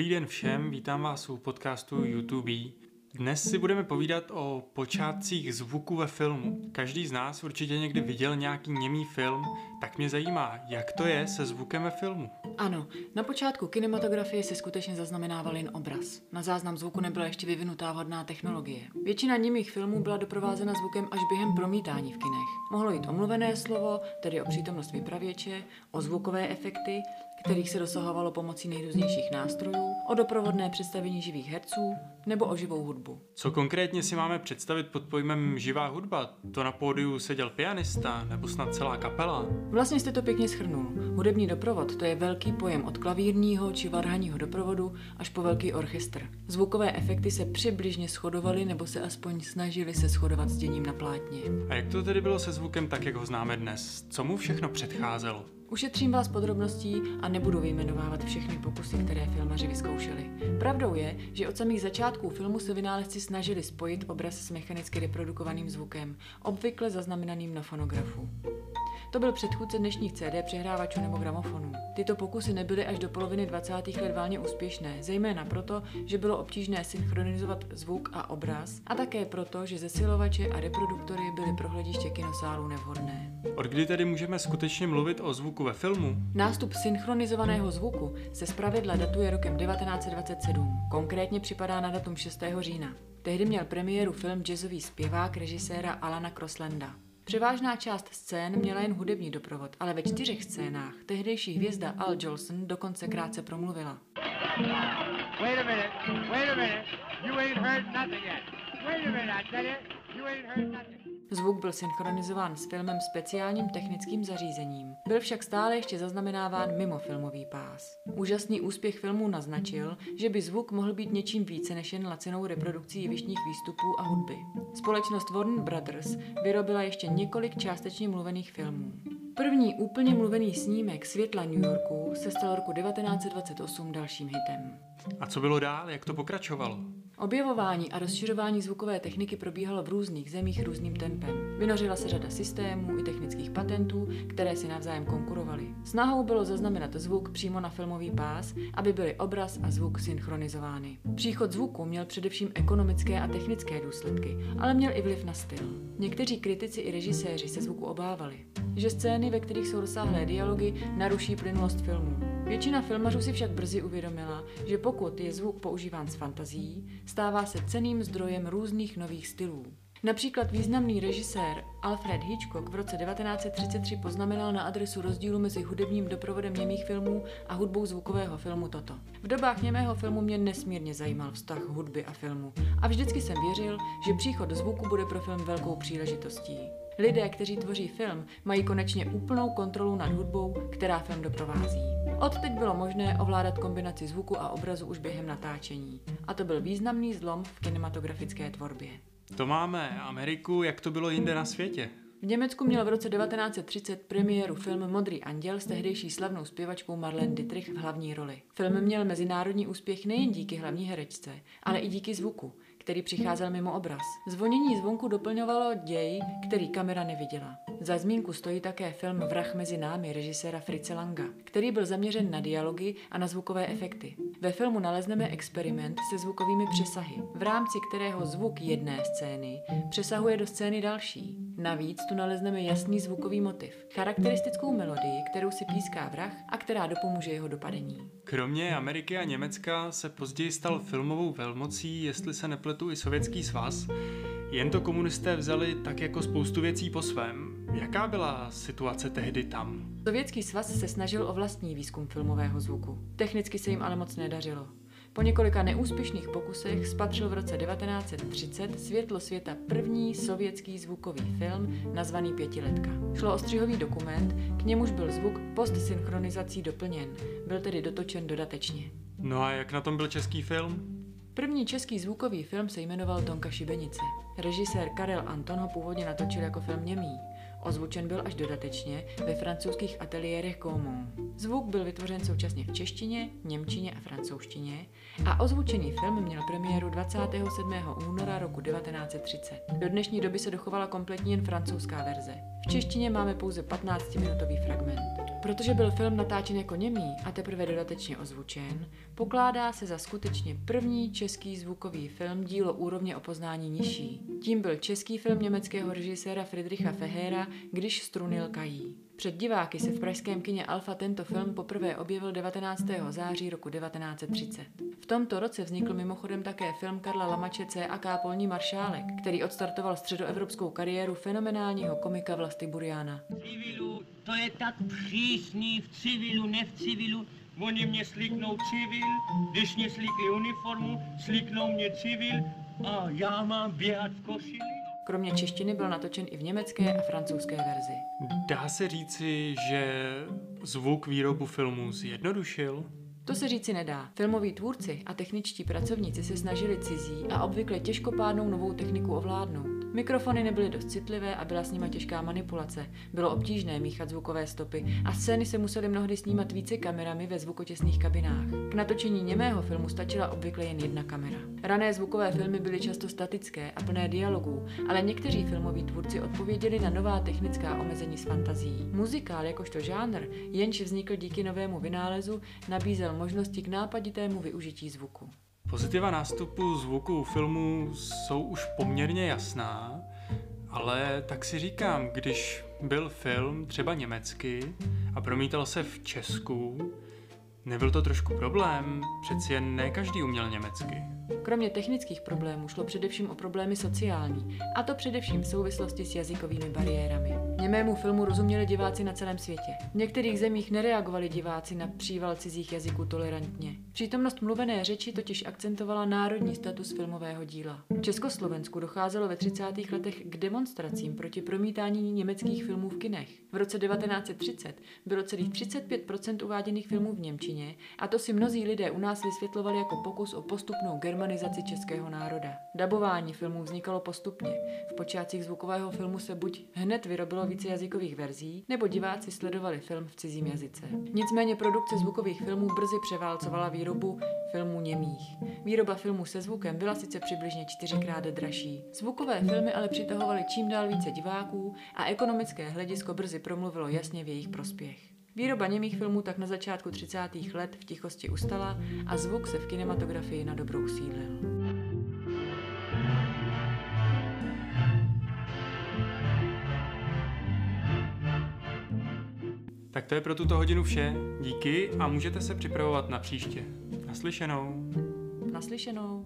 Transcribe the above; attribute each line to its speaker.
Speaker 1: Dobrý den všem, vítám vás u podcastu YouTube. Dnes si budeme povídat o počátcích zvuku ve filmu. Každý z nás určitě někdy viděl nějaký němý film, tak mě zajímá, jak to je se zvukem ve filmu.
Speaker 2: Ano, na počátku kinematografie se skutečně zaznamenával jen obraz. Na záznam zvuku nebyla ještě vyvinutá vhodná technologie. Většina němých filmů byla doprovázena zvukem až během promítání v kinech. Mohlo jít o mluvené slovo, tedy o přítomnost vypravěče, o zvukové efekty, kterých se dosahovalo pomocí nejrůznějších nástrojů, o doprovodné představení živých herců nebo o živou hudbu.
Speaker 1: Co konkrétně si máme představit pod pojmem živá hudba? To na pódiu seděl pianista nebo snad celá kapela?
Speaker 2: Vlastně jste to pěkně schrnul. Hudební doprovod to je velký pojem od klavírního či varhaního doprovodu až po velký orchestr. Zvukové efekty se přibližně shodovaly nebo se aspoň snažili se shodovat s děním na plátně.
Speaker 1: A jak to tedy bylo se zvukem tak, jak ho známe dnes? Co mu všechno předcházelo?
Speaker 2: Ušetřím vás podrobností a nebudu vyjmenovávat všechny pokusy, které filmaři vyzkoušeli. Pravdou je, že od samých začátků filmu se vynálezci snažili spojit obraz s mechanicky reprodukovaným zvukem, obvykle zaznamenaným na fonografu. To byl předchůdce dnešních CD přehrávačů nebo gramofonů. Tyto pokusy nebyly až do poloviny 20. let válně úspěšné, zejména proto, že bylo obtížné synchronizovat zvuk a obraz, a také proto, že zesilovače a reproduktory byly pro hlediště kinosálů nevhodné.
Speaker 1: Od kdy tedy můžeme skutečně mluvit o zvuku ve filmu?
Speaker 2: Nástup synchronizovaného zvuku se zpravidla datuje rokem 1927. Konkrétně připadá na datum 6. října. Tehdy měl premiéru film jazzový zpěvák režiséra Alana Crosslanda. Převážná část scén měla jen hudební doprovod, ale ve čtyřech scénách tehdejší hvězda Al Jolson dokonce krátce promluvila. Wait a minute, wait a minute, you ain't heard nothing yet. Wait a minute, I tell you, you ain't heard nothing. Zvuk byl synchronizován s filmem speciálním technickým zařízením. Byl však stále ještě zaznamenáván mimo filmový pás. Úžasný úspěch filmu naznačil, že by zvuk mohl být něčím více než jen lacinou reprodukcí jevištních výstupů a hudby. Společnost Warner Brothers vyrobila ještě několik částečně mluvených filmů. První úplně mluvený snímek světla New Yorku se stal roku 1928 dalším hitem.
Speaker 1: A co bylo dál? Jak to pokračovalo?
Speaker 2: Objevování a rozšiřování zvukové techniky probíhalo v různých zemích různým tempem. Vynořila se řada systémů i technických patentů, které si navzájem konkurovaly. Snahou bylo zaznamenat zvuk přímo na filmový pás, aby byly obraz a zvuk synchronizovány. Příchod zvuku měl především ekonomické a technické důsledky, ale měl i vliv na styl. Někteří kritici i režiséři se zvuku obávali, že scény, ve kterých jsou rozsáhlé dialogy, naruší plynulost filmu. Většina filmařů si však brzy uvědomila, že pokud je zvuk používán s fantazí, stává se ceným zdrojem různých nových stylů. Například významný režisér Alfred Hitchcock v roce 1933 poznamenal na adresu rozdílu mezi hudebním doprovodem němých filmů a hudbou zvukového filmu toto. V dobách němého filmu mě nesmírně zajímal vztah hudby a filmu a vždycky jsem věřil, že příchod zvuku bude pro film velkou příležitostí. Lidé, kteří tvoří film, mají konečně úplnou kontrolu nad hudbou, která film doprovází. Od teď bylo možné ovládat kombinaci zvuku a obrazu už během natáčení. A to byl významný zlom v kinematografické tvorbě.
Speaker 1: To máme Ameriku, jak to bylo jinde na světě.
Speaker 2: V Německu měl v roce 1930 premiéru film Modrý anděl s tehdejší slavnou zpěvačkou Marlene Dietrich v hlavní roli. Film měl mezinárodní úspěch nejen díky hlavní herečce, ale i díky zvuku, který přicházel mimo obraz. Zvonění zvonku doplňovalo děj, který kamera neviděla. Za zmínku stojí také film Vrah mezi námi režiséra Fritze Langa, který byl zaměřen na dialogy a na zvukové efekty. Ve filmu nalezneme experiment se zvukovými přesahy, v rámci kterého zvuk jedné scény přesahuje do scény další. Navíc tu nalezneme jasný zvukový motiv, charakteristickou melodii, kterou si píská vrah a která dopomůže jeho dopadení.
Speaker 1: Kromě Ameriky a Německa se později stal filmovou velmocí, jestli se nepletu i Sovětský svaz. Jen to komunisté vzali tak jako spoustu věcí po svém. Jaká byla situace tehdy tam?
Speaker 2: Sovětský svaz se snažil o vlastní výzkum filmového zvuku. Technicky se jim ale moc nedařilo. Po několika neúspěšných pokusech spatřil v roce 1930 světlo světa první sovětský zvukový film nazvaný Pětiletka. Šlo o střihový dokument, k němuž byl zvuk postsynchronizací doplněn, byl tedy dotočen dodatečně.
Speaker 1: No a jak na tom byl český film?
Speaker 2: První český zvukový film se jmenoval Tonka Šibenice. Režisér Karel Anton ho původně natočil jako film němý. Ozvučen byl až dodatečně ve francouzských ateliérech Gaumont. Zvuk byl vytvořen současně v češtině, němčině a francouzštině a ozvučený film měl premiéru 27. února roku 1930. Do dnešní doby se dochovala kompletní jen francouzská verze. V češtině máme pouze 15-minutový fragment. Protože byl film natáčen jako němý a teprve dodatečně ozvučen, pokládá se za skutečně první český zvukový film dílo úrovně o poznání nižší. Tím byl český film německého režiséra Friedricha Fehera, když strunil kají. Před diváky se v pražském kině Alfa tento film poprvé objevil 19. září roku 1930. V tomto roce vznikl mimochodem také film Karla Lamače C.A.K. Polní maršálek, který odstartoval středoevropskou kariéru fenomenálního komika Vlasty Buriana.
Speaker 3: Civilu, to je tak přísný v civilu, ne v civilu. Oni mě slíknou civil, když mě slíkli uniformu, slíknou mě civil a já mám běhat v košili.
Speaker 2: Kromě češtiny byl natočen i v německé a francouzské verzi.
Speaker 1: Dá se říci, že zvuk výrobu filmu zjednodušil?
Speaker 2: To se říci nedá. Filmoví tvůrci a techničtí pracovníci se snažili cizí a obvykle těžkopádnou novou techniku ovládnout. Mikrofony nebyly dost citlivé a byla s nima těžká manipulace. Bylo obtížné míchat zvukové stopy a scény se musely mnohdy snímat více kamerami ve zvukotěsných kabinách. K natočení němého filmu stačila obvykle jen jedna kamera. Rané zvukové filmy byly často statické a plné dialogů, ale někteří filmoví tvůrci odpověděli na nová technická omezení s fantazí. Muzikál jakožto žánr, jenž vznikl díky novému vynálezu, nabízel možnosti k nápaditému využití zvuku.
Speaker 1: Pozitiva nástupu zvuku filmu jsou už poměrně jasná, ale tak si říkám, když byl film třeba německy a promítal se v Česku, nebyl to trošku problém? Přeci jen ne každý uměl německy.
Speaker 2: Kromě technických problémů šlo především o problémy sociální, a to především v souvislosti s jazykovými bariérami. Němému filmu rozuměli diváci na celém světě. V některých zemích nereagovali diváci na příval cizích jazyků tolerantně. Přítomnost mluvené řeči totiž akcentovala národní status filmového díla. V Československu docházelo ve 30. letech k demonstracím proti promítání německých filmů v kinech. V roce 1930 bylo celých 35% uváděných filmů v Němčině a to si mnozí lidé u nás vysvětlovali jako pokus o postupnou germanizaci českého národa. Dabování filmů vznikalo postupně. V počátcích zvukového filmu se buď hned vyrobilo více jazykových verzí, nebo diváci sledovali film v cizím jazyce. Nicméně produkce zvukových filmů brzy převálcovala výrobu filmů němých. Výroba filmů se zvukem byla sice přibližně čtyřikrát dražší. Zvukové filmy ale přitahovaly čím dál více diváků a ekonomické hledisko brzy promluvilo jasně v jejich prospěch. Výroba němých filmů tak na začátku 30. let v tichosti ustala a zvuk se v kinematografii na dobrou sílil.
Speaker 1: Tak to je pro tuto hodinu vše. Díky a můžete se připravovat na příště. Naslyšenou.
Speaker 2: Naslyšenou.